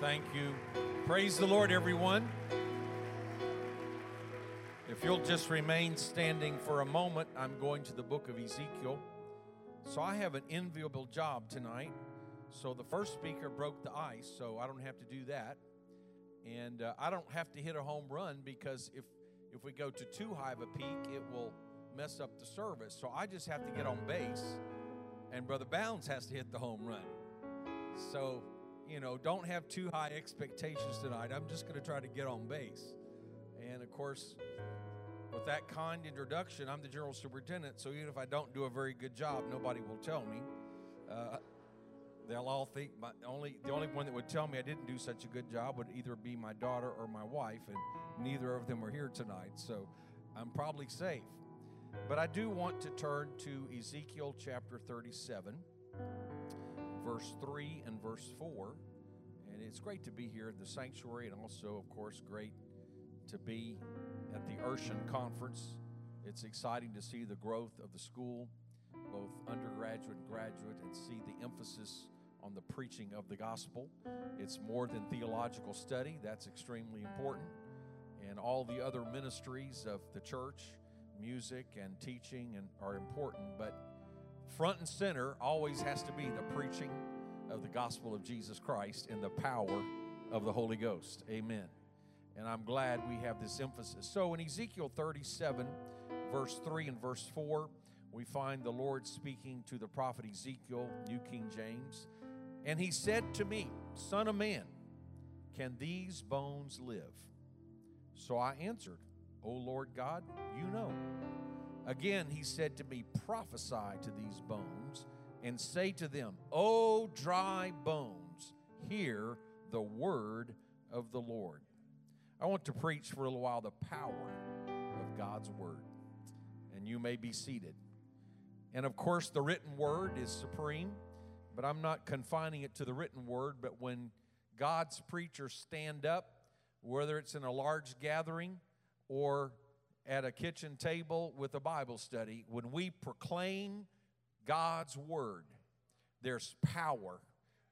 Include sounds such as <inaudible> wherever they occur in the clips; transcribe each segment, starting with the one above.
Thank you. Praise the Lord, everyone. If you'll just remain standing for a moment, I'm going to the book of Ezekiel. So I have an enviable job tonight. So the first speaker broke the ice, so I don't have to do that. And uh, I don't have to hit a home run because if if we go to too high of a peak, it will mess up the service. So I just have to get on base, and Brother Bounds has to hit the home run. So you know, don't have too high expectations tonight. I'm just going to try to get on base. And of course, with that kind introduction, I'm the general superintendent, so even if I don't do a very good job, nobody will tell me. Uh, they'll all think my only the only one that would tell me I didn't do such a good job would either be my daughter or my wife, and neither of them are here tonight, so I'm probably safe. But I do want to turn to Ezekiel chapter 37 verse 3 and verse 4. And it's great to be here at the sanctuary, and also, of course, great to be at the Urshan Conference. It's exciting to see the growth of the school, both undergraduate and graduate, and see the emphasis on the preaching of the gospel. It's more than theological study, that's extremely important. And all the other ministries of the church, music and teaching, and are important, but front and center always has to be the preaching of the gospel of Jesus Christ and the power of the Holy Ghost. Amen. And I'm glad we have this emphasis. So in Ezekiel 37, verse 3 and verse 4, we find the Lord speaking to the prophet Ezekiel, New King James. And he said to me, Son of man, can these bones live? So I answered, O Lord God, you know. Again, he said to me, Prophesy to these bones and say to them, O dry bones, hear the word of the Lord. I want to preach for a little while the power of God's word. And you may be seated. And of course, the written word is supreme, but I'm not confining it to the written word. But when God's preachers stand up, whether it's in a large gathering or at a kitchen table with a Bible study, when we proclaim God's Word, there's power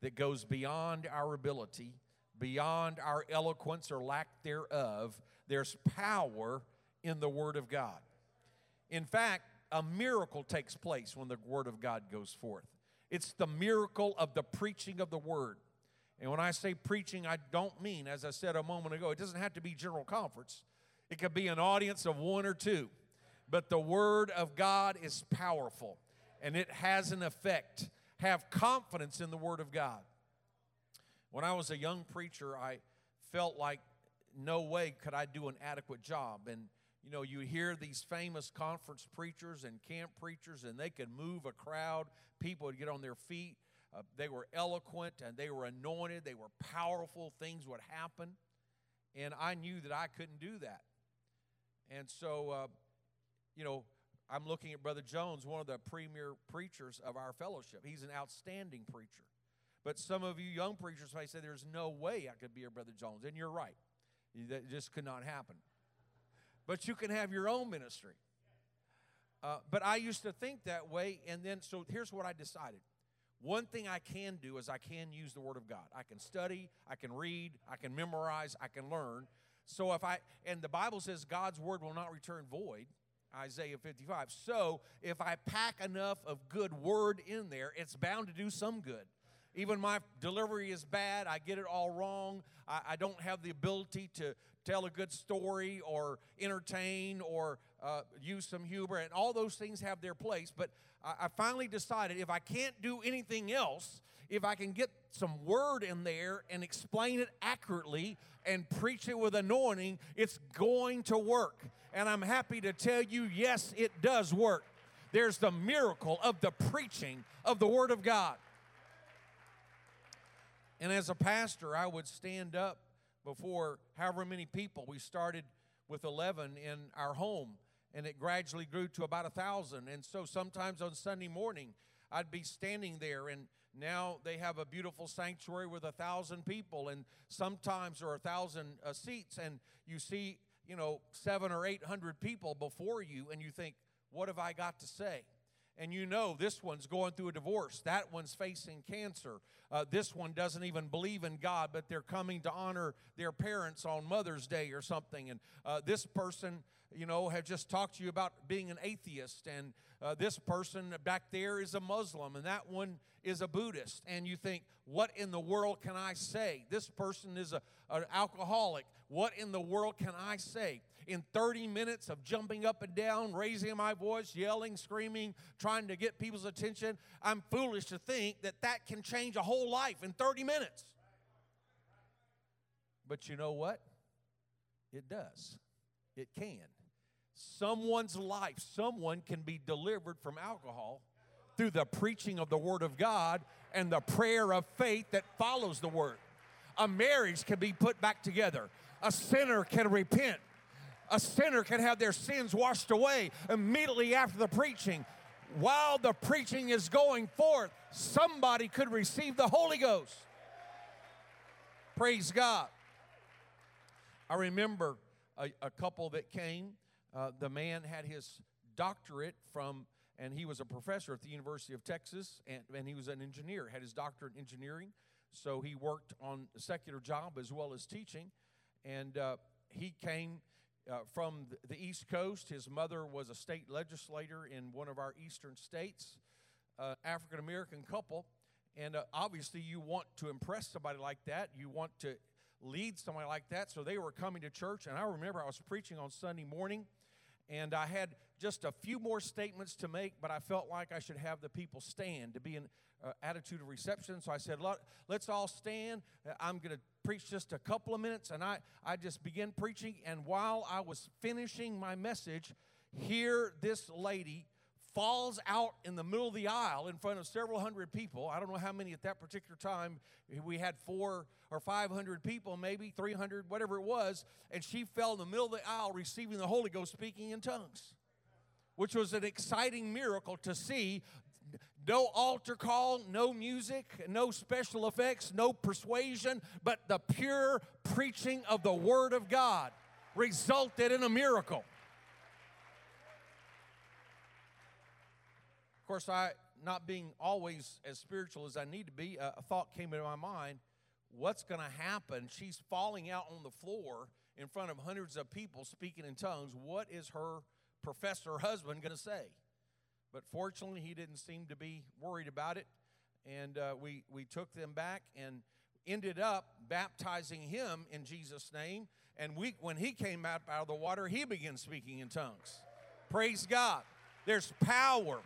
that goes beyond our ability, beyond our eloquence or lack thereof. There's power in the Word of God. In fact, a miracle takes place when the Word of God goes forth. It's the miracle of the preaching of the Word. And when I say preaching, I don't mean, as I said a moment ago, it doesn't have to be general conference. It could be an audience of one or two, but the Word of God is powerful and it has an effect. Have confidence in the Word of God. When I was a young preacher, I felt like no way could I do an adequate job. And you know, you hear these famous conference preachers and camp preachers, and they could move a crowd. People would get on their feet. Uh, they were eloquent and they were anointed. They were powerful. Things would happen. And I knew that I couldn't do that. And so, uh, you know, I'm looking at Brother Jones, one of the premier preachers of our fellowship. He's an outstanding preacher. But some of you young preachers may say, There's no way I could be a Brother Jones. And you're right. That just could not happen. But you can have your own ministry. Uh, but I used to think that way. And then, so here's what I decided. One thing I can do is I can use the Word of God. I can study, I can read, I can memorize, I can learn. So if I, and the Bible says God's word will not return void, Isaiah 55. So if I pack enough of good word in there, it's bound to do some good. Even my delivery is bad, I get it all wrong, I, I don't have the ability to tell a good story or entertain or uh, use some humor, and all those things have their place. But I, I finally decided if I can't do anything else, if I can get some word in there and explain it accurately and preach it with anointing, it's going to work. And I'm happy to tell you, yes, it does work. There's the miracle of the preaching of the Word of God. And as a pastor, I would stand up before however many people. We started with 11 in our home, and it gradually grew to about a thousand. And so sometimes on Sunday morning, I'd be standing there, and now they have a beautiful sanctuary with a thousand people, and sometimes there are a thousand uh, seats, and you see, you know, seven or eight hundred people before you, and you think, what have I got to say? and you know this one's going through a divorce, that one's facing cancer, uh, this one doesn't even believe in God, but they're coming to honor their parents on Mother's Day or something, and uh, this person, you know, have just talked to you about being an atheist, and uh, this person back there is a Muslim, and that one is a Buddhist, and you think, what in the world can I say? This person is a, an alcoholic. What in the world can I say? In 30 minutes of jumping up and down, raising my voice, yelling, screaming, trying to get people's attention, I'm foolish to think that that can change a whole life in 30 minutes. But you know what? It does. It can someone's life, someone can be delivered from alcohol through the preaching of the Word of God and the prayer of faith that follows the Word. A marriage can be put back together, a sinner can repent. A sinner can have their sins washed away immediately after the preaching. While the preaching is going forth, somebody could receive the Holy Ghost. Praise God. I remember a, a couple that came uh, the man had his doctorate from, and he was a professor at the University of Texas, and, and he was an engineer, had his doctorate in engineering. So he worked on a secular job as well as teaching. And uh, he came uh, from the East Coast. His mother was a state legislator in one of our eastern states, uh, African American couple. And uh, obviously, you want to impress somebody like that. You want to lead somebody like that. So they were coming to church. And I remember I was preaching on Sunday morning and I had just a few more statements to make, but I felt like I should have the people stand to be an uh, attitude of reception. So I said, let's all stand. Uh, I'm going to preach just a couple of minutes. And I, I just began preaching. And while I was finishing my message, here this lady falls out in the middle of the aisle in front of several hundred people. I don't know how many at that particular time. We had four or 500 people, maybe 300, whatever it was. And she fell in the middle of the aisle receiving the Holy Ghost speaking in tongues, which was an exciting miracle to see. No altar call, no music, no special effects, no persuasion, but the pure preaching of the Word of God resulted in a miracle. Course, I, not being always as spiritual as I need to be, a, a thought came into my mind what's going to happen? She's falling out on the floor in front of hundreds of people speaking in tongues. What is her professor husband going to say? But fortunately, he didn't seem to be worried about it. And uh, we, we took them back and ended up baptizing him in Jesus' name. And we, when he came out, out of the water, he began speaking in tongues. Praise God. There's power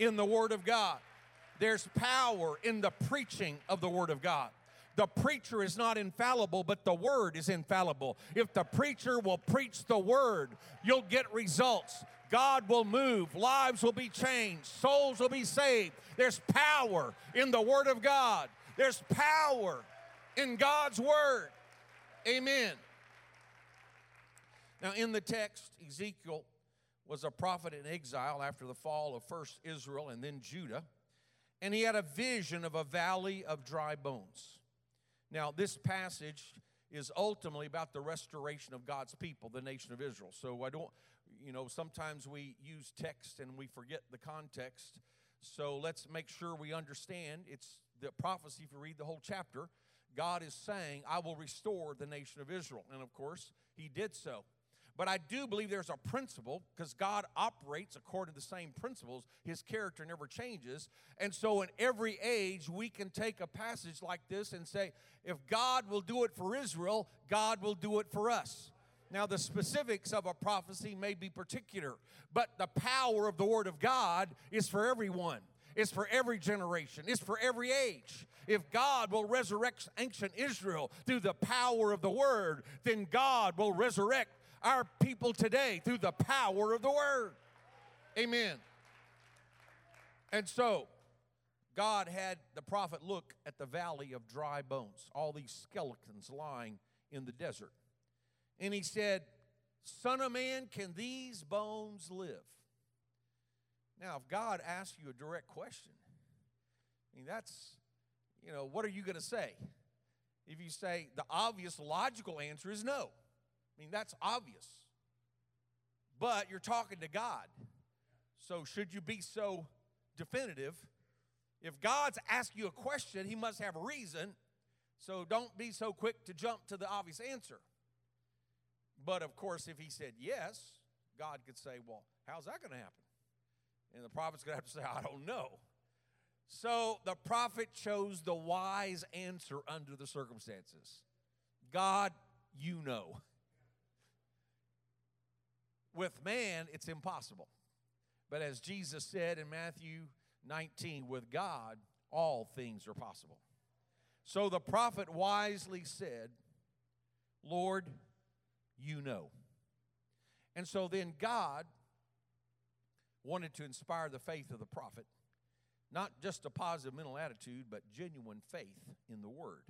in the Word of God. There's power in the preaching of the Word of God. The preacher is not infallible, but the Word is infallible. If the preacher will preach the Word, you'll get results. God will move, lives will be changed, souls will be saved. There's power in the Word of God, there's power in God's Word. Amen. Now, in the text, Ezekiel was a prophet in exile after the fall of first Israel and then Judah, and he had a vision of a valley of dry bones. Now, this passage is ultimately about the restoration of God's people, the nation of Israel. So I don't, you know, sometimes we use text and we forget the context. So let's make sure we understand it's the prophecy if you read the whole chapter. God is saying, I will restore the nation of Israel. And of course, he did so. But I do believe there's a principle because God operates according to the same principles. His character never changes. And so, in every age, we can take a passage like this and say, if God will do it for Israel, God will do it for us. Now, the specifics of a prophecy may be particular, but the power of the Word of God is for everyone. It's for every generation. It's for every age. If God will resurrect ancient Israel through the power of the Word, then God will resurrect our people today through the power of the word. Amen. And so, God had the prophet look at the valley of dry bones, all these skeletons lying in the desert. And he said, Son of man, can these bones live? Now, if God asks you a direct question, I mean, that's, you know, what are you going to say? If you say the obvious logical answer is no. I mean, that's obvious. But you're talking to God. So should you be so definitive. If God's asking you a question, He must have a reason. So don't be so quick to jump to the obvious answer. But of course, if He said yes, God could say, Well, how's that going to happen? And the prophet's going to have to say, I don't know. So the prophet chose the wise answer under the circumstances God, you know. With man, it's impossible. But as Jesus said in Matthew 19, with God, all things are possible. So the prophet wisely said, Lord, you know. And so then God wanted to inspire the faith of the prophet, not just a positive mental attitude, but genuine faith in the word.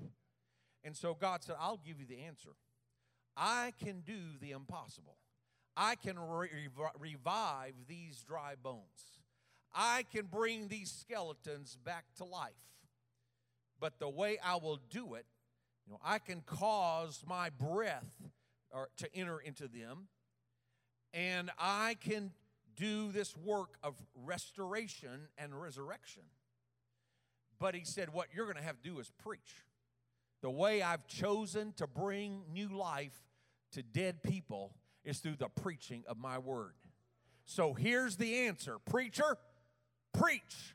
And so God said, I'll give you the answer. I can do the impossible. I can re- revive these dry bones. I can bring these skeletons back to life. But the way I will do it, you know, I can cause my breath or, to enter into them, and I can do this work of restoration and resurrection. But he said, What you're going to have to do is preach. The way I've chosen to bring new life to dead people is through the preaching of my word. So here's the answer Preacher, preach.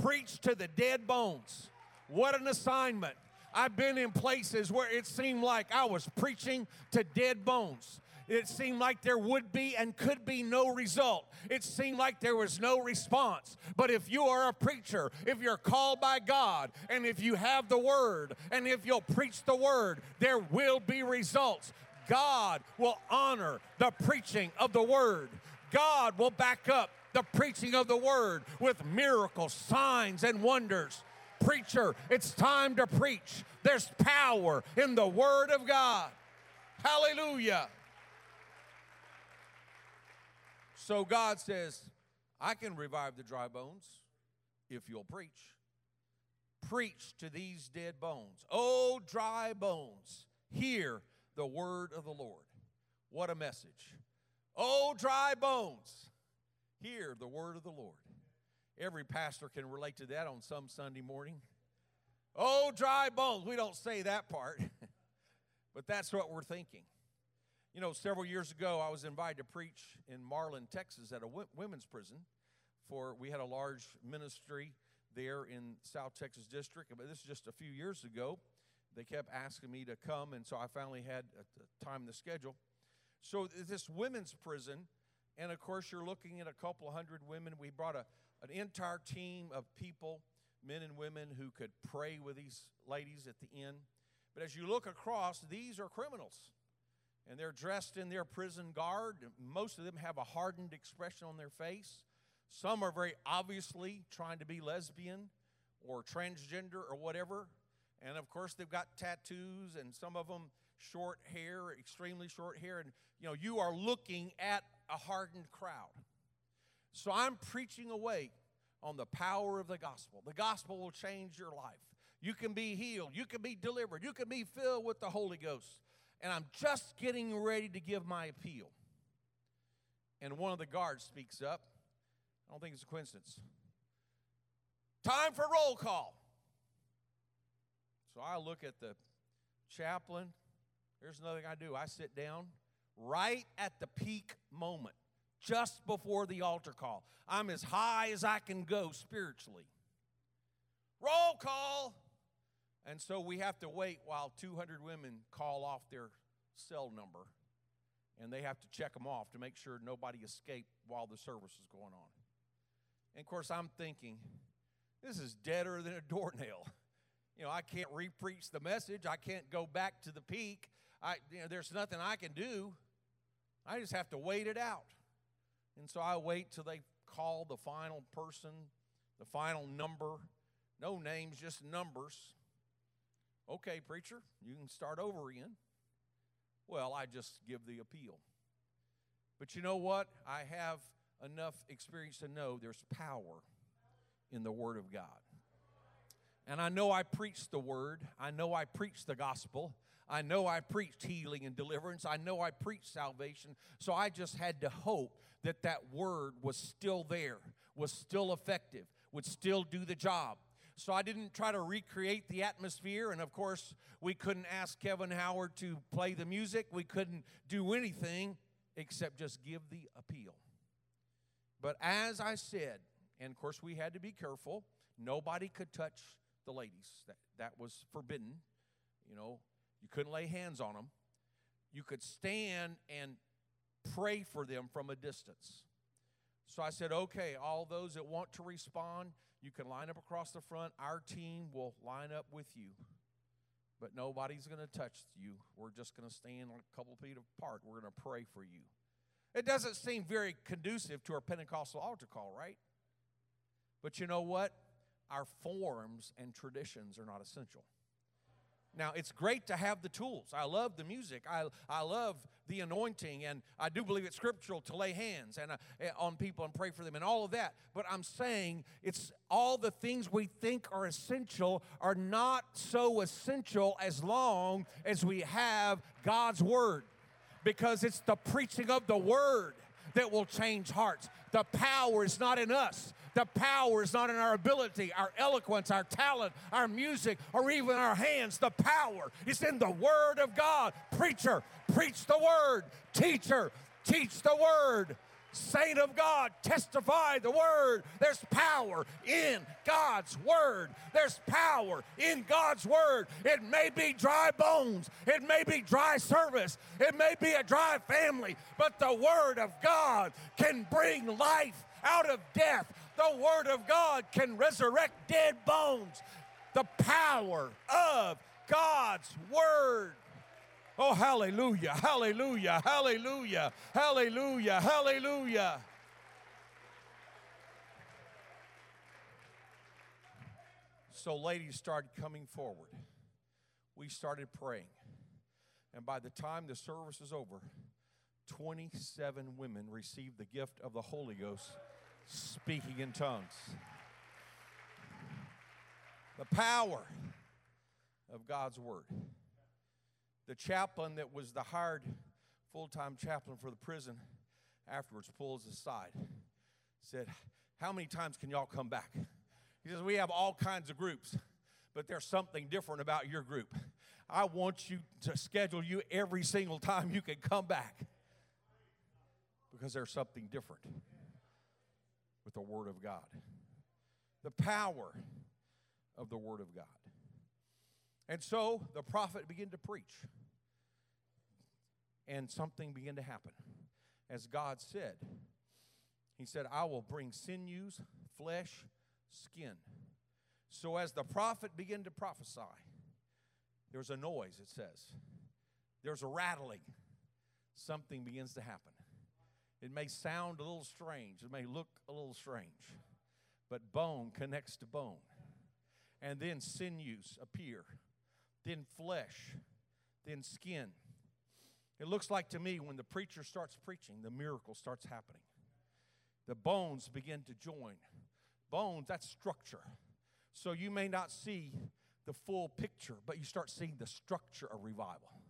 Preach to the dead bones. What an assignment. I've been in places where it seemed like I was preaching to dead bones. It seemed like there would be and could be no result. It seemed like there was no response. But if you are a preacher, if you're called by God, and if you have the word, and if you'll preach the word, there will be results. God will honor the preaching of the word. God will back up the preaching of the word with miracles, signs, and wonders. Preacher, it's time to preach. There's power in the word of God. Hallelujah. So God says, I can revive the dry bones if you'll preach. Preach to these dead bones. Oh, dry bones, hear the word of the Lord. What a message. Oh, dry bones, hear the word of the Lord. Every pastor can relate to that on some Sunday morning. Oh, dry bones. We don't say that part, <laughs> but that's what we're thinking. You know, several years ago, I was invited to preach in Marlin, Texas, at a women's prison. For we had a large ministry there in South Texas District, but this is just a few years ago. They kept asking me to come, and so I finally had a time the schedule. So this women's prison, and of course, you're looking at a couple hundred women. We brought a, an entire team of people, men and women, who could pray with these ladies at the end. But as you look across, these are criminals and they're dressed in their prison guard. Most of them have a hardened expression on their face. Some are very obviously trying to be lesbian or transgender or whatever. And of course, they've got tattoos and some of them short hair, extremely short hair. And you know, you are looking at a hardened crowd. So I'm preaching away on the power of the gospel. The gospel will change your life. You can be healed, you can be delivered, you can be filled with the Holy Ghost and I'm just getting ready to give my appeal. And one of the guards speaks up. I don't think it's a coincidence. Time for roll call. So I look at the chaplain. Here's another thing I do I sit down right at the peak moment, just before the altar call. I'm as high as I can go spiritually. Roll call. And so we have to wait while 200 women call off their cell number and they have to check them off to make sure nobody escaped while the service is going on. And of course, I'm thinking, this is deader than a doornail. <laughs> You know, I can't repreach the message. I can't go back to the peak. I, you know, there's nothing I can do. I just have to wait it out. And so I wait till they call the final person, the final number. No names, just numbers. Okay, preacher, you can start over again. Well, I just give the appeal. But you know what? I have enough experience to know there's power in the Word of God. And I know I preached the Word, I know I preached the gospel. I know I preached healing and deliverance. I know I preached salvation. So I just had to hope that that word was still there, was still effective, would still do the job. So I didn't try to recreate the atmosphere. And of course, we couldn't ask Kevin Howard to play the music. We couldn't do anything except just give the appeal. But as I said, and of course, we had to be careful, nobody could touch the ladies. That, that was forbidden. You know, you couldn't lay hands on them. You could stand and pray for them from a distance. So I said, okay, all those that want to respond, you can line up across the front. Our team will line up with you. But nobody's going to touch you. We're just going to stand a couple feet apart. We're going to pray for you. It doesn't seem very conducive to our Pentecostal altar call, right? But you know what? Our forms and traditions are not essential. Now, it's great to have the tools. I love the music. I, I love the anointing, and I do believe it's scriptural to lay hands and uh, on people and pray for them and all of that. But I'm saying it's all the things we think are essential are not so essential as long as we have God's word, because it's the preaching of the word that will change hearts. The power is not in us. The power is not in our ability, our eloquence, our talent, our music, or even our hands. The power is in the Word of God. Preacher, preach the Word. Teacher, teach the Word. Saint of God, testify the Word. There's power in God's Word. There's power in God's Word. It may be dry bones, it may be dry service, it may be a dry family, but the Word of God can bring life out of death. The Word of God can resurrect dead bones. The power of God's Word. Oh, hallelujah, hallelujah, hallelujah, hallelujah, hallelujah. So, ladies started coming forward. We started praying. And by the time the service is over, 27 women received the gift of the Holy Ghost speaking in tongues. The power of God's Word. The chaplain that was the hired full time chaplain for the prison afterwards pulls aside, said, How many times can y'all come back? He says, We have all kinds of groups, but there's something different about your group. I want you to schedule you every single time you can come back because there's something different the Word of God. The power of the Word of God. And so the prophet began to preach. And something began to happen. As God said, He said, I will bring sinews, flesh, skin. So as the prophet began to prophesy, there's a noise, it says. There's a rattling. Something begins to happen. It may sound a little strange, it may look a little strange, but bone connects to bone. And then sinews appear, then flesh, then skin. It looks like to me when the preacher starts preaching, the miracle starts happening. The bones begin to join. Bones, that's structure. So you may not see the full picture, but you start seeing the structure of revival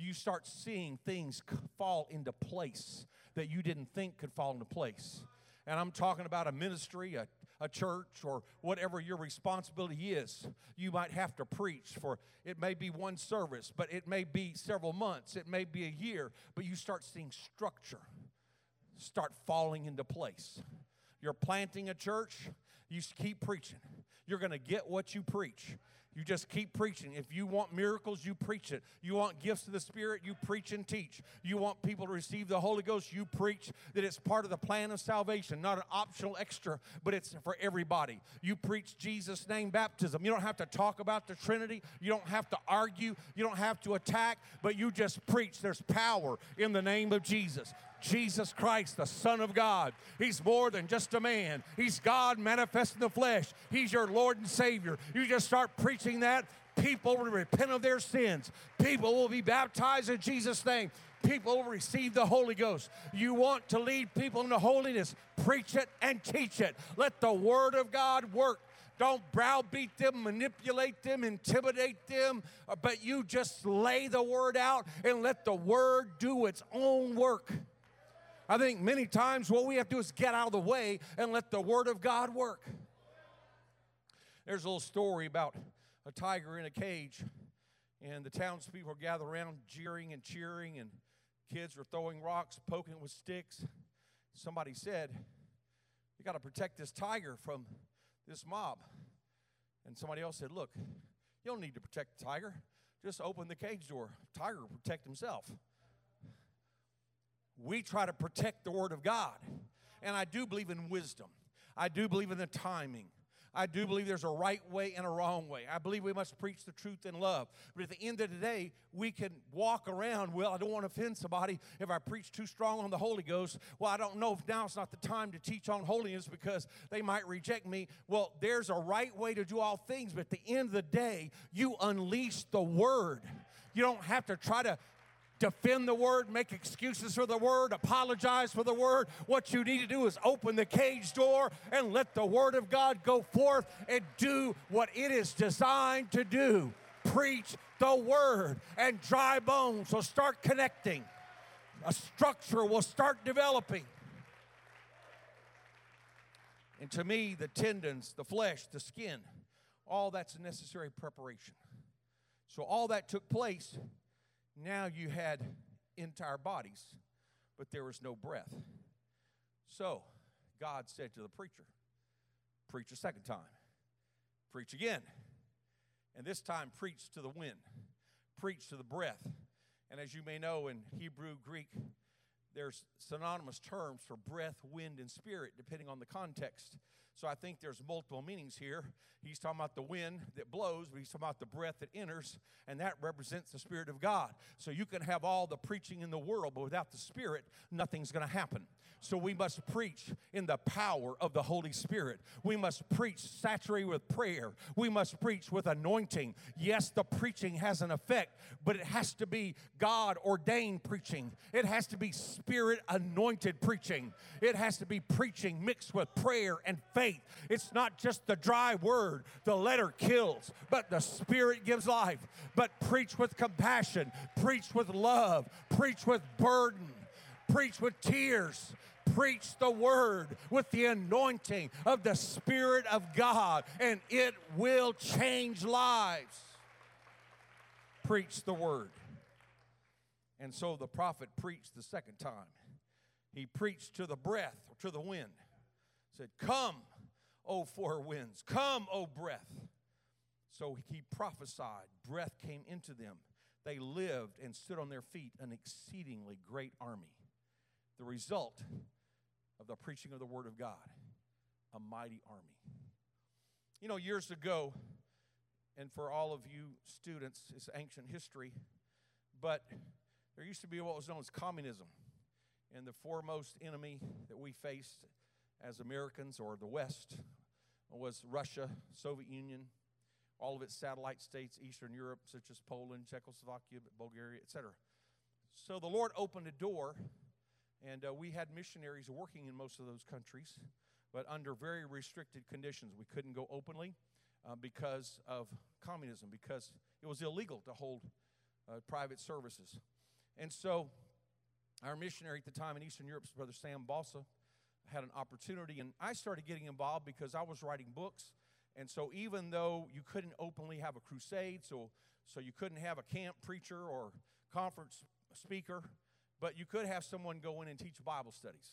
you start seeing things fall into place that you didn't think could fall into place. And I'm talking about a ministry, a, a church, or whatever your responsibility is. You might have to preach for it may be one service, but it may be several months, it may be a year, but you start seeing structure start falling into place. You're planting a church, you keep preaching. You're going to get what you preach. You just keep preaching. If you want miracles, you preach it. You want gifts of the Spirit, you preach and teach. You want people to receive the Holy Ghost, you preach that it's part of the plan of salvation, not an optional extra, but it's for everybody. You preach Jesus' name baptism. You don't have to talk about the Trinity, you don't have to argue, you don't have to attack, but you just preach. There's power in the name of Jesus. Jesus Christ, the Son of God. He's more than just a man, He's God manifest in the flesh. He's your Lord and Savior. You just start preaching that, people will repent of their sins, people will be baptized in Jesus' name. People will receive the Holy Ghost. You want to lead people into holiness, preach it and teach it. Let the Word of God work don't browbeat them, manipulate them, intimidate them, uh, but you just lay the word out and let the word do its own work. I think many times what we have to do is get out of the way and let the Word of God work. There's a little story about a tiger in a cage, and the townspeople gather around jeering and cheering, and kids were throwing rocks, poking with sticks. Somebody said, You got to protect this tiger from this mob. And somebody else said, Look, you don't need to protect the tiger. Just open the cage door. Tiger will protect himself. We try to protect the Word of God. And I do believe in wisdom, I do believe in the timing. I do believe there's a right way and a wrong way. I believe we must preach the truth in love. But at the end of the day, we can walk around, well, I don't want to offend somebody if I preach too strong on the Holy Ghost. Well, I don't know if now's not the time to teach on holiness because they might reject me. Well, there's a right way to do all things, but at the end of the day, you unleash the word. You don't have to try to defend the word, make excuses for the word, apologize for the word. What you need to do is open the cage door and let the word of God go forth and do what it is designed to do. Preach the word, and dry bones will start connecting. A structure will start developing. And to me, the tendons, the flesh, the skin, all that's necessary preparation. So all that took place now you had entire bodies, but there was no breath. So God said to the preacher, Preach a second time, preach again. And this time, preach to the wind, preach to the breath. And as you may know in Hebrew, Greek, there's synonymous terms for breath, wind, and spirit, depending on the context. So I think there's multiple meanings here. He's talking about the wind that blows, but he's talking about the breath that enters, and that represents the Spirit of God. So you can have all the preaching in the world, but without the Spirit, nothing's going to happen. So we must preach in the power of the Holy Spirit. We must preach saturated with prayer. We must preach with anointing. Yes, the preaching has an effect, but it has to be God ordained preaching. It has to be spirit anointed preaching. It has to be preaching mixed with prayer and faith. It's not just the dry word, the letter kills, but the spirit gives life. But preach with compassion, preach with love, preach with burden, preach with tears preach the word with the anointing of the Spirit of God, and it will change lives. Preach the word. And so the prophet preached the second time. He preached to the breath, to the wind. Said, Come, O four winds, come, O breath. So he prophesied. Breath came into them. They lived and stood on their feet, an exceedingly great army. The result of the preaching of the Word of God, a mighty army. You know, years ago, and for all of you students, it's ancient history, but there used to be what was known as communism. And the foremost enemy that we faced as Americans or the West was Russia, Soviet Union, all of its satellite states, Eastern Europe, such as Poland, Czechoslovakia, Bulgaria, etc. So the Lord opened a door and uh, we had missionaries working in most of those countries, but under very restricted conditions. We couldn't go openly uh, because of communism, because it was illegal to hold uh, private services. And so, our missionary at the time in Eastern Europe, Brother Sam Balsa, had an opportunity, and I started getting involved because I was writing books. And so, even though you couldn't openly have a crusade, so, so you couldn't have a camp preacher or conference speaker, but you could have someone go in and teach Bible studies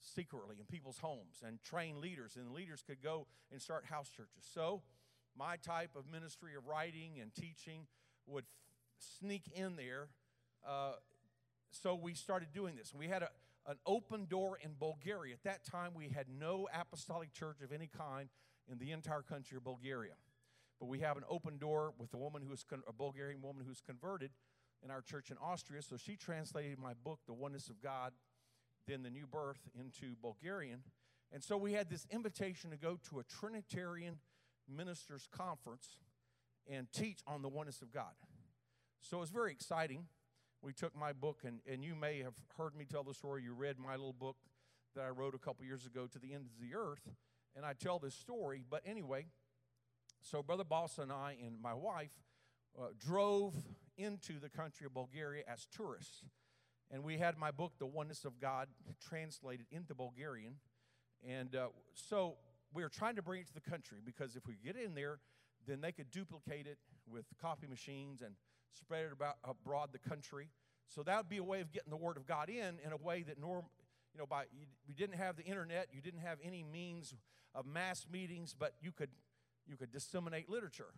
secretly in people's homes and train leaders, and leaders could go and start house churches. So, my type of ministry of writing and teaching would f- sneak in there. Uh, so, we started doing this. We had a, an open door in Bulgaria. At that time, we had no apostolic church of any kind in the entire country of Bulgaria. But we have an open door with a woman who is con- a Bulgarian woman who's converted in our church in Austria. So she translated my book, The Oneness of God, then The New Birth, into Bulgarian. And so we had this invitation to go to a Trinitarian ministers' conference and teach on the oneness of God. So it was very exciting. We took my book, and, and you may have heard me tell the story. You read my little book that I wrote a couple years ago, To the End of the Earth, and I tell this story. But anyway, so Brother Boss and I and my wife uh, drove into the country of Bulgaria as tourists. And we had my book, The Oneness of God, translated into Bulgarian. And uh, so we were trying to bring it to the country because if we get in there, then they could duplicate it with copy machines and spread it about abroad the country. So that would be a way of getting the Word of God in in a way that norm, you know, by you, we didn't have the internet, you didn't have any means of mass meetings, but you could you could disseminate literature.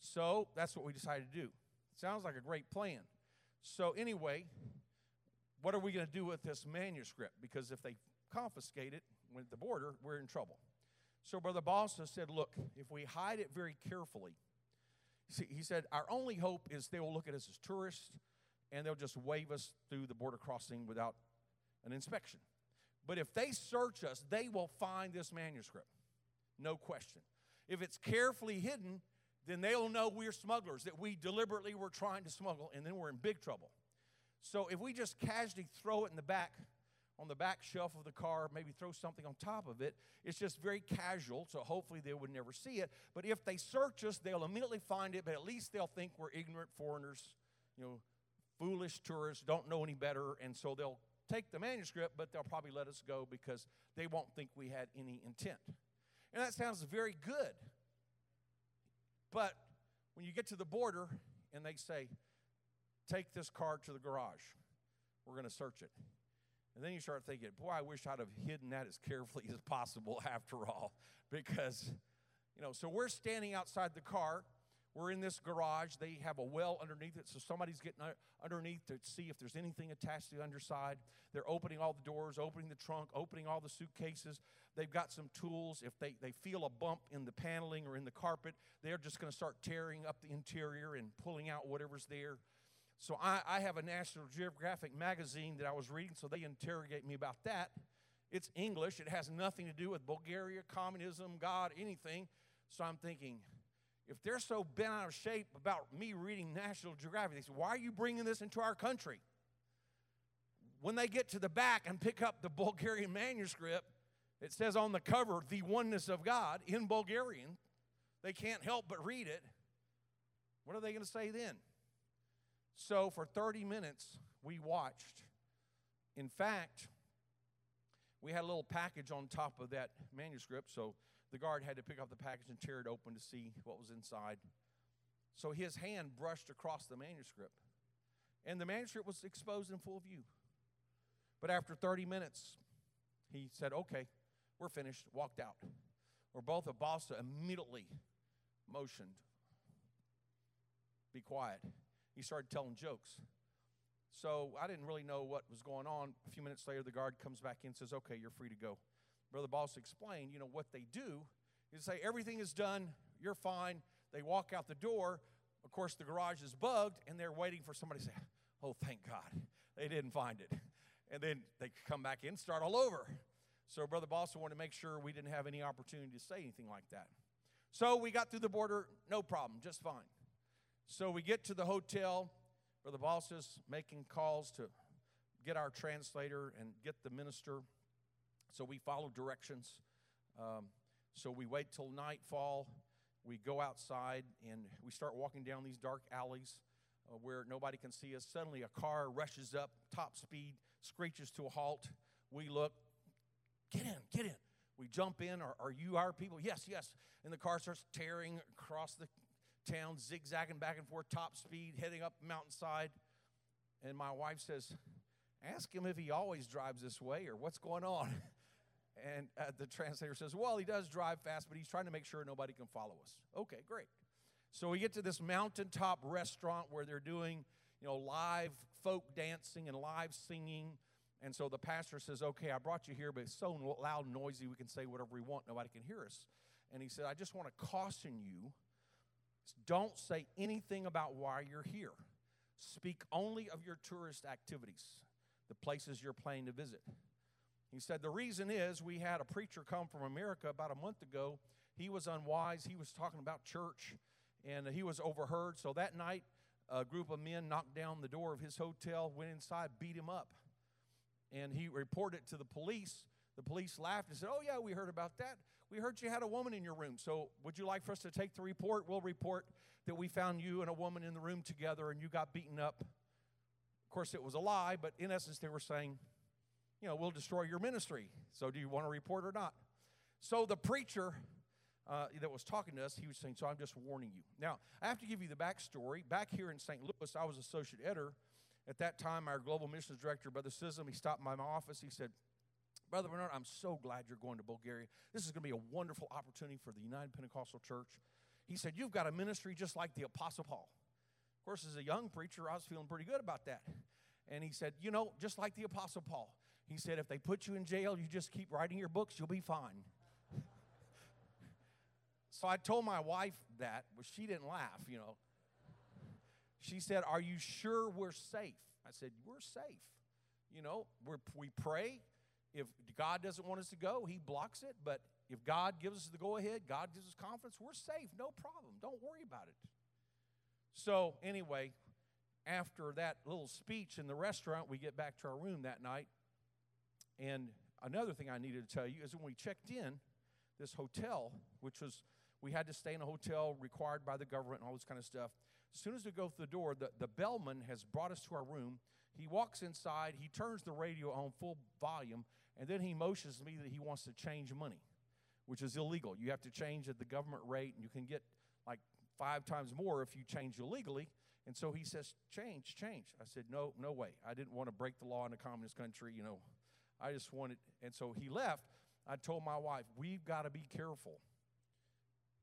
So that's what we decided to do. Sounds like a great plan. So anyway, what are we going to do with this manuscript? Because if they confiscate it at the border, we're in trouble. So Brother Balsa said, look, if we hide it very carefully, see, he said, our only hope is they will look at us as tourists and they'll just wave us through the border crossing without an inspection. But if they search us, they will find this manuscript. No question. If it's carefully hidden, then they'll know we're smugglers, that we deliberately were trying to smuggle, and then we're in big trouble. So if we just casually throw it in the back, on the back shelf of the car, maybe throw something on top of it, it's just very casual, so hopefully they would never see it. But if they search us, they'll immediately find it, but at least they'll think we're ignorant foreigners, you know, foolish tourists, don't know any better, and so they'll take the manuscript, but they'll probably let us go because they won't think we had any intent. And that sounds very good. But when you get to the border and they say, take this car to the garage, we're going to search it. And then you start thinking, boy, I wish I'd have hidden that as carefully <laughs> as possible after all. Because, you know, so we're standing outside the car. We're in this garage. They have a well underneath it, so somebody's getting underneath to see if there's anything attached to the underside. They're opening all the doors, opening the trunk, opening all the suitcases. They've got some tools. If they, they feel a bump in the paneling or in the carpet, they're just going to start tearing up the interior and pulling out whatever's there. So I, I have a National Geographic magazine that I was reading, so they interrogate me about that. It's English, it has nothing to do with Bulgaria, communism, God, anything. So I'm thinking, if they're so bent out of shape about me reading National Geographic, they say, Why are you bringing this into our country? When they get to the back and pick up the Bulgarian manuscript, it says on the cover, The Oneness of God in Bulgarian. They can't help but read it. What are they going to say then? So for 30 minutes, we watched. In fact, we had a little package on top of that manuscript, so the guard had to pick up the package and tear it open to see what was inside. So his hand brushed across the manuscript, and the manuscript was exposed in full view. But after 30 minutes, he said, Okay, we're finished, walked out. Or both of Balsa immediately motioned, Be quiet he started telling jokes. So I didn't really know what was going on. A few minutes later, the guard comes back in and says, Okay, you're free to go. Brother Boss explained, you know, what they do is say, Everything is done, you're fine. They walk out the door. Of course, the garage is bugged, and they're waiting for somebody to say, Oh, thank God, they didn't find it. And then they come back in, start all over. So Brother Boss wanted to make sure we didn't have any opportunity to say anything like that. So we got through the border, no problem, just fine. So we get to the hotel. Brother Boss is making calls to get our translator and get the minister. So we follow directions. Um, so we wait till nightfall. We go outside and we start walking down these dark alleys uh, where nobody can see us. Suddenly, a car rushes up, top speed, screeches to a halt. We look, get in, get in. We jump in. Are, are you our people? Yes, yes. And the car starts tearing across the town, zigzagging back and forth, top speed, heading up mountainside. And my wife says, Ask him if he always drives this way or what's going on. <laughs> And uh, the translator says, Well, he does drive fast, but he's trying to make sure nobody can follow us. Okay, great. So we get to this mountaintop restaurant where they're doing, you know, live folk dancing and live singing. And so the pastor says, Okay, I brought you here, but it's so loud and noisy, we can say whatever we want. Nobody can hear us. And he said, I just want to caution you don't say anything about why you're here. Speak only of your tourist activities, the places you're planning to visit. He said, The reason is we had a preacher come from America about a month ago. He was unwise. He was talking about church and he was overheard. So that night, a group of men knocked down the door of his hotel, went inside, beat him up. And he reported to the police. The police laughed and said, Oh, yeah, we heard about that. We heard you had a woman in your room. So would you like for us to take the report? We'll report that we found you and a woman in the room together and you got beaten up. Of course, it was a lie, but in essence, they were saying, you know, we'll destroy your ministry. So do you want to report or not? So the preacher uh, that was talking to us, he was saying, So I'm just warning you. Now, I have to give you the backstory. Back here in St. Louis, I was associate editor. At that time, our global missions director, Brother Scism, he stopped by my office. He said, Brother Bernard, I'm so glad you're going to Bulgaria. This is going to be a wonderful opportunity for the United Pentecostal Church. He said, You've got a ministry just like the Apostle Paul. Of course, as a young preacher, I was feeling pretty good about that. And he said, You know, just like the Apostle Paul, he said, If they put you in jail, you just keep writing your books, you'll be fine. <laughs> so I told my wife that, but she didn't laugh, you know. She said, Are you sure we're safe? I said, We're safe. You know, we we pray, if God doesn't want us to go, He blocks it. But if God gives us the go ahead, God gives us confidence, we're safe. No problem. Don't worry about it. So, anyway, after that little speech in the restaurant, we get back to our room that night. And another thing I needed to tell you is when we checked in, this hotel, which was, we had to stay in a hotel required by the government and all this kind of stuff. As soon as we go through the door, the, the bellman has brought us to our room. He walks inside, he turns the radio on full volume, and then he motions me that he wants to change money, which is illegal. You have to change at the government rate, and you can get like five times more if you change illegally. And so he says, Change, change. I said, No, no way. I didn't want to break the law in a communist country, you know. I just wanted, and so he left. I told my wife, We've got to be careful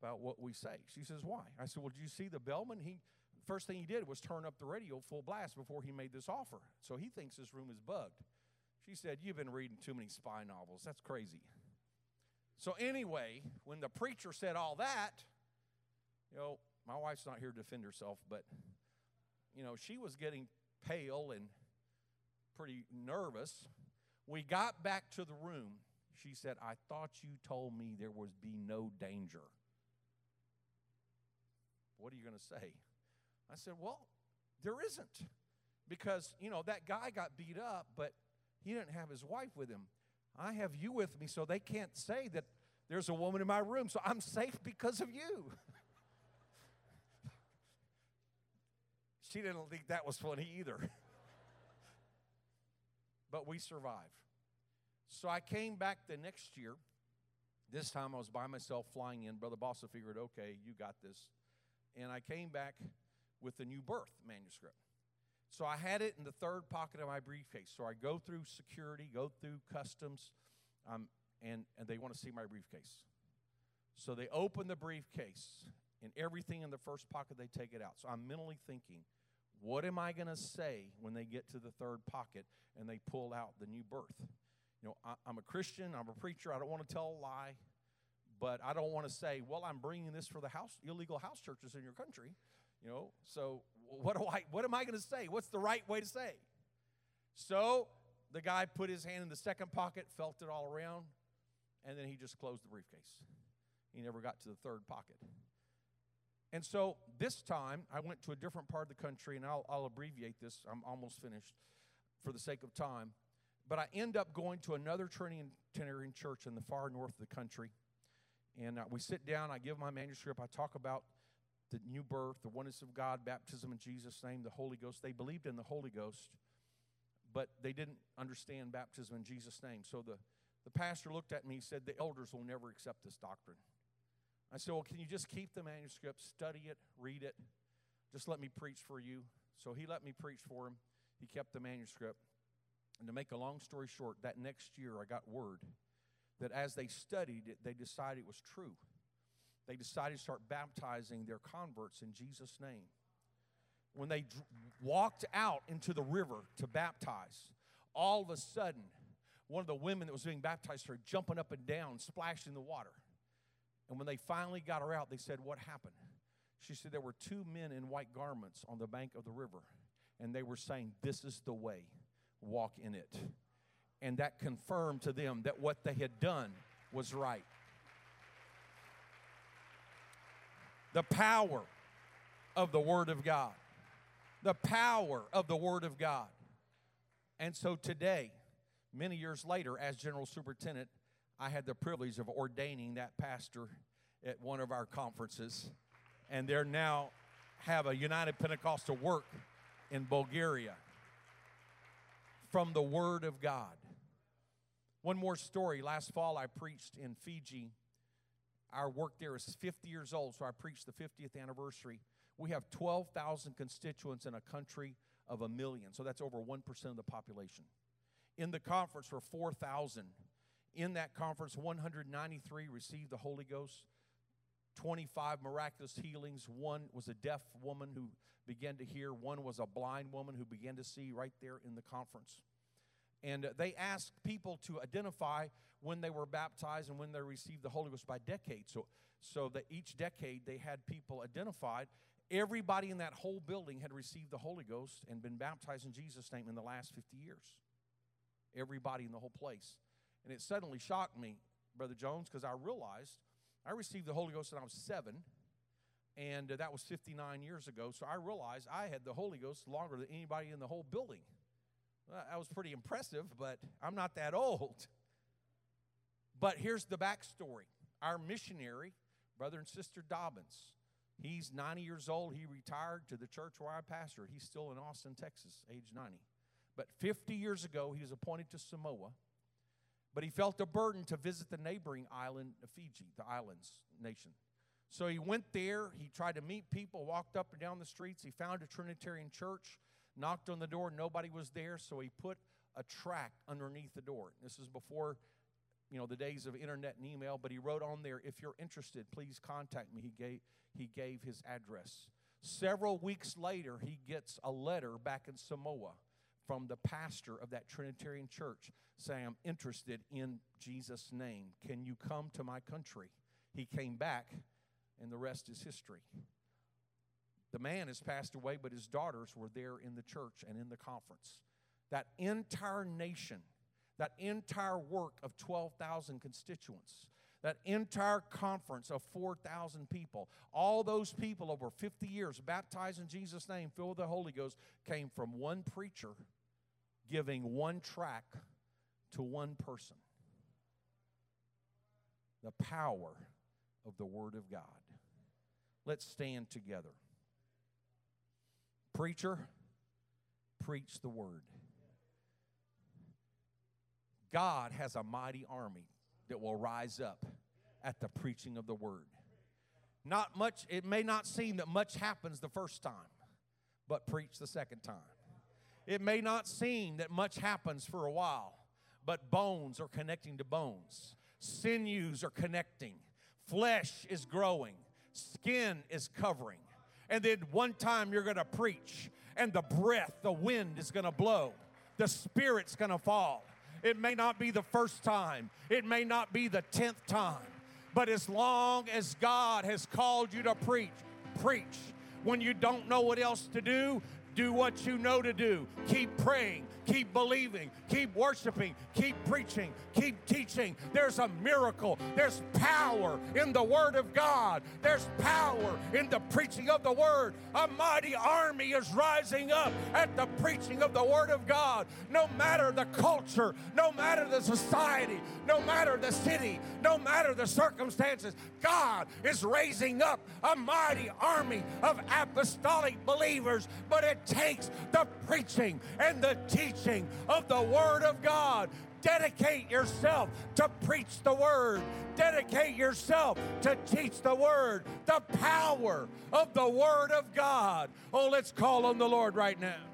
about what we say. She says, Why? I said, Well, did you see the bellman? He first thing he did was turn up the radio full blast before he made this offer. So he thinks this room is bugged. She said, You've been reading too many spy novels. That's crazy. So, anyway, when the preacher said all that, you know, my wife's not here to defend herself, but, you know, she was getting pale and pretty nervous. We got back to the room. She said, I thought you told me there would be no danger. What are you going to say? I said, Well, there isn't. Because, you know, that guy got beat up, but he didn't have his wife with him. I have you with me, so they can't say that there's a woman in my room, so I'm safe because of you. <laughs> she didn't think that was funny either. <laughs> but we survive. So I came back the next year. This time I was by myself flying in. Brother Bossa figured, okay, you got this. And I came back with the new birth manuscript. So I had it in the third pocket of my briefcase. So I go through security, go through customs, um, and, and they want to see my briefcase. So they open the briefcase, and everything in the first pocket, they take it out. So I'm mentally thinking, what am I going to say when they get to the third pocket and they pull out the new birth? You know, I, I'm a Christian, I'm a preacher, I don't want to tell a lie, but I don't want to say, well, I'm bringing this for the house, illegal house churches in your country. You know, so what do I what am I going to say? What's the right way to say? So the guy put his hand in the second pocket, felt it all around, and then he just closed the briefcase. He never got to the third pocket. And so this time I went to a different part of the country, and I'll, I'll abbreviate this. I'm almost finished for the sake of time. But I end up going to another Trinitarian church in the far north of the country. And uh, we sit down, I give my manuscript, I talk about the new birth, the oneness of God, baptism in Jesus' name, the Holy Ghost. They believed in the Holy Ghost, but they didn't understand baptism in Jesus' name. So the, the pastor looked at me and said, The elders will never accept this doctrine. I said, Well, can you just keep the manuscript, study it, read it? Just let me preach for you. So he let me preach for him. He kept the manuscript. And to make a long story short, that next year I got word that as they studied it, they decided it was true they decided to start baptizing their converts in Jesus' name. When they walked out into the river to baptize, all of a sudden, one of the women that was being baptized started jumping up and down, splashing the water. And when they finally got her out, they said, What happened? She said, There were two men in white garments on the bank of the river, and they were saying, This is the way, walk in it. And that confirmed to them that what they had done was right. the power of the Word of God. The power of the Word of God. And so today, many years later, as General Superintendent, I had the privilege of ordaining that pastor at one of our conferences. And they're now have a United Pentecostal work in Bulgaria from the Word of God. One more story. Last fall, I preached in Fiji. Our work there is 50 years old, so I preached the 50th anniversary. We have 12,000 constituents in a country of a million, so that's over 1% of the population. In the conference were 4,000. In that conference, 193 received the Holy Ghost, 25 miraculous healings. One was a deaf woman who began to hear, one was a blind woman who began to see right there in the conference. And uh, they asked people to identify when they were baptized and when they received the Holy Ghost by decade. So, so that each decade they had people identified. Everybody in that whole building had received the Holy Ghost and been baptized in Jesus' name in the last 50 years. Everybody in the whole place. And it suddenly shocked me, Brother Jones, because I realized I received the Holy Ghost when I was seven, and uh, that was 59 years ago. So I realized I had the Holy Ghost longer than anybody in the whole building. That was pretty impressive, but I'm not that old. But here's the backstory our missionary, brother and sister Dobbins, he's 90 years old. He retired to the church where I pastor. He's still in Austin, Texas, age 90. But 50 years ago, he was appointed to Samoa, but he felt a burden to visit the neighboring island of Fiji, the islands nation. So he went there. He tried to meet people, walked up and down the streets. He found a Trinitarian church knocked on the door, nobody was there, so he put a tract underneath the door. This is before you know the days of internet and email, but he wrote on there, if you're interested, please contact me. He gave he gave his address. Several weeks later, he gets a letter back in Samoa from the pastor of that Trinitarian church saying, I'm interested in Jesus' name. Can you come to my country? He came back, and the rest is history. The man has passed away, but his daughters were there in the church and in the conference. That entire nation, that entire work of 12,000 constituents, that entire conference of 4,000 people, all those people over 50 years baptized in Jesus' name, filled with the Holy Ghost, came from one preacher giving one track to one person. The power of the Word of God. Let's stand together. Preacher, preach the word. God has a mighty army that will rise up at the preaching of the word. Not much, it may not seem that much happens the first time, but preach the second time. It may not seem that much happens for a while, but bones are connecting to bones, sinews are connecting, flesh is growing, skin is covering. And then one time you're going to preach, and the breath, the wind is going to blow, the Spirit's going to fall. It may not be the first time, it may not be the tenth time, but as long as God has called you to preach, preach. When you don't know what else to do, do what you know to do. Keep praying, keep believing, keep worshiping, keep preaching, keep teaching. There's a miracle. There's power in the Word of God. There's power in the preaching of the Word. A mighty army is rising up at the preaching of the Word of God. No matter the culture, no matter the society, no matter the city, no matter the circumstances, God is raising up a mighty army of apostolic believers. But it takes the preaching and the teaching of the Word of God. Dedicate yourself to preach the Word. Dedicate yourself to teach the Word. The power of the Word of God. Oh, let's call on the Lord right now.